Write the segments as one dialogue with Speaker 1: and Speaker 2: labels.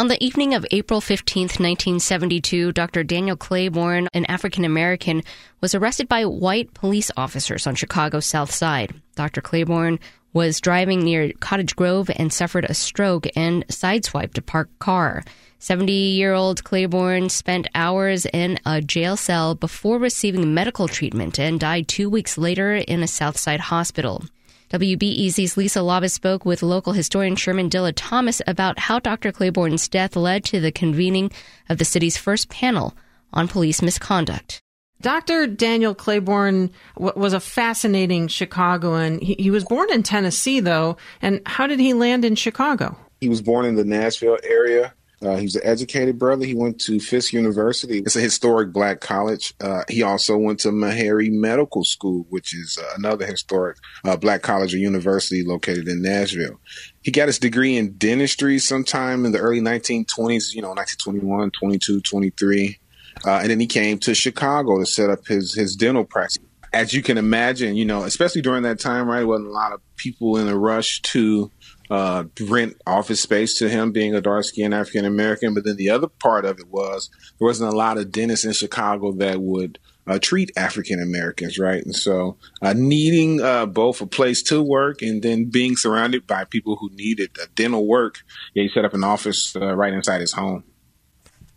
Speaker 1: On the evening of April 15, 1972, Dr. Daniel Claiborne, an African American, was arrested by white police officers on Chicago's South Side. Dr. Claiborne was driving near Cottage Grove and suffered a stroke and sideswiped a parked car. 70 year old Claiborne spent hours in a jail cell before receiving medical treatment and died two weeks later in a Southside hospital. WBEZ's Lisa Labuz spoke with local historian Shermann Dilla Thomas about how Dr. Claiborne's death led to the convening of the city's first panel on police misconduct.
Speaker 2: Dr. Daniel Claiborne w- was a fascinating Chicagoan. He, he was born in Tennessee, though. And how did he land in Chicago?
Speaker 3: He was born in the Nashville area. Uh, he was an educated brother. He went to Fisk University. It's a historic black college. Uh, he also went to Meharry Medical School, which is uh, another historic uh, black college or university located in Nashville. He got his degree in dentistry sometime in the early 1920s, you know, 1921, 22, 23. Uh, and then he came to Chicago to set up his, his dental practice. As you can imagine, you know, especially during that time, right, wasn't a lot of people in a rush to uh, rent office space to him being a dark skinned African American. But then the other part of it was there wasn't a lot of dentists in Chicago that would uh, treat African Americans, right? And so uh, needing uh, both a place to work and then being surrounded by people who needed dental work, yeah, he set up an office uh, right inside his home.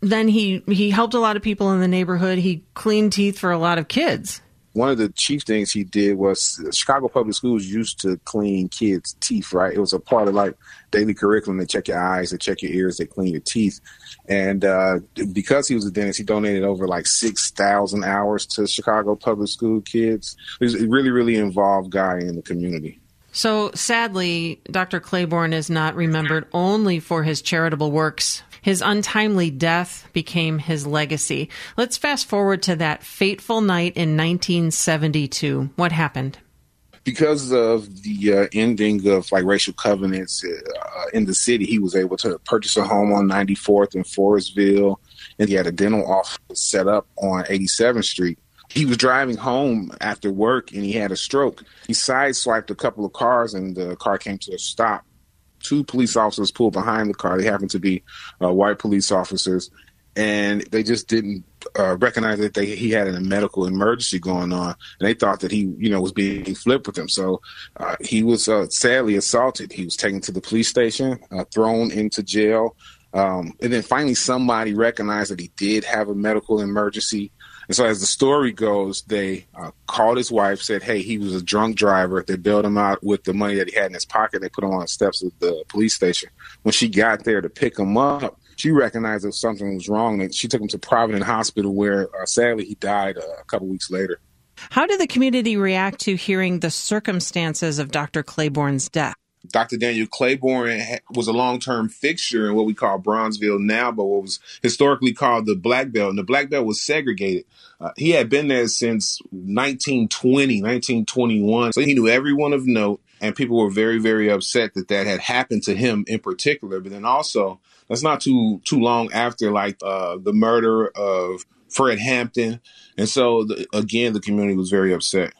Speaker 2: Then he he helped a lot of people in the neighborhood. He cleaned teeth for a lot of kids
Speaker 3: one of the chief things he did was Chicago Public Schools used to clean kids' teeth, right? It was a part of like daily curriculum. They check your eyes, they check your ears, they clean your teeth. And uh, because he was a dentist, he donated over like 6,000 hours to Chicago Public School kids. He's a really, really involved guy in the community.
Speaker 2: So sadly, Dr. Claiborne is not remembered only for his charitable works his untimely death became his legacy. Let's fast forward to that fateful night in 1972. What happened?
Speaker 3: because of the uh, ending of like racial covenants uh, in the city, he was able to purchase a home on 94th and Forestville, and he had a dental office set up on 87th Street. He was driving home after work and he had a stroke. He sideswiped a couple of cars and the car came to a stop two police officers pulled behind the car. They happened to be uh, white police officers, and they just didn't uh, recognize that they, he had a medical emergency going on, and they thought that he, you know, was being flipped with them. So uh, he was uh, sadly assaulted. He was taken to the police station, uh, thrown into jail. Um, and then finally, somebody recognized that he did have a medical emergency. And so, as the story goes, they uh, called his wife, said, "Hey, he was a drunk driver." They bailed him out with the money that he had in his pocket. They put him on the steps of the police station. When she got there to pick him up, she recognized that something was wrong. And she took him to Providence Hospital, where uh, sadly he died uh, a couple weeks later.
Speaker 2: How did the community react to hearing the circumstances of Dr. Claiborne's death?
Speaker 3: Dr. Daniel Claiborne was a long-term fixture in what we call Bronzeville now, but what was historically called the Black Belt. And the Black Belt was segregated. Uh, he had been there since 1920, 1921. So he knew everyone of note. And people were very, very upset that that had happened to him in particular. But then also, that's not too too long after like uh, the murder of Fred Hampton. And so, the, again, the community was very upset.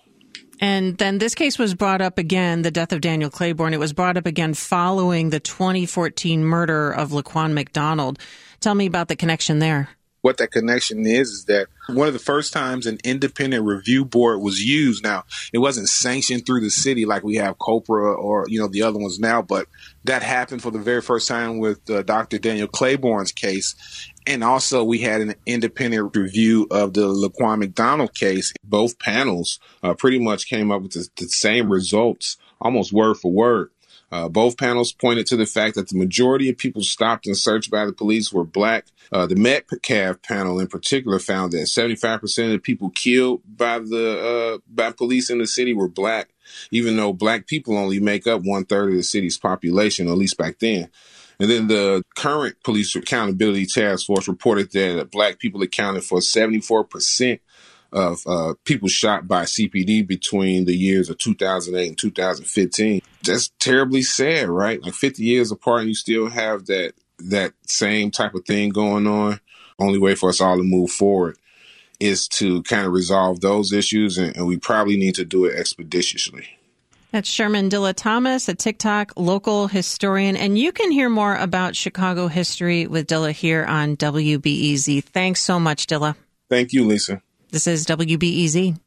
Speaker 2: And then this case was brought up again, the death of Daniel Claiborne. It was brought up again following the 2014 murder of Laquan McDonald. Tell me about the connection there.
Speaker 3: What that connection is, is that one of the first times an independent review board was used. Now, it wasn't sanctioned through the city like we have COPRA or, you know, the other ones now, but that happened for the very first time with uh, Dr. Daniel Claiborne's case. And also, we had an independent review of the Laquan McDonald case. Both panels uh, pretty much came up with the, the, same results, almost word for word. Uh, both panels pointed to the fact that the majority of people stopped and searched by the police were black. Uh, the Metcalfe panel, in particular, found that 75% of the people killed by the uh, by police in the city were black, even though black people only make up one third of the city's population, at least back then. And then the current police accountability task force reported that black people accounted for 74% of uh, people shot by CPD between the years of 2008 and 2015. That's terribly sad, right? Like 50 years apart, and you still have that that same type of thing going on. Only way for us all to move forward is to kind of resolve those issues, and, and we probably need to do it expeditiously.
Speaker 2: That's Shermann Dilla Thomas, a TikTok local historian. And you can hear more about Chicago history with Dilla here on WBEZ. Thanks so much, Dilla.
Speaker 3: Thank you, Lisa.
Speaker 2: This is WBEZ.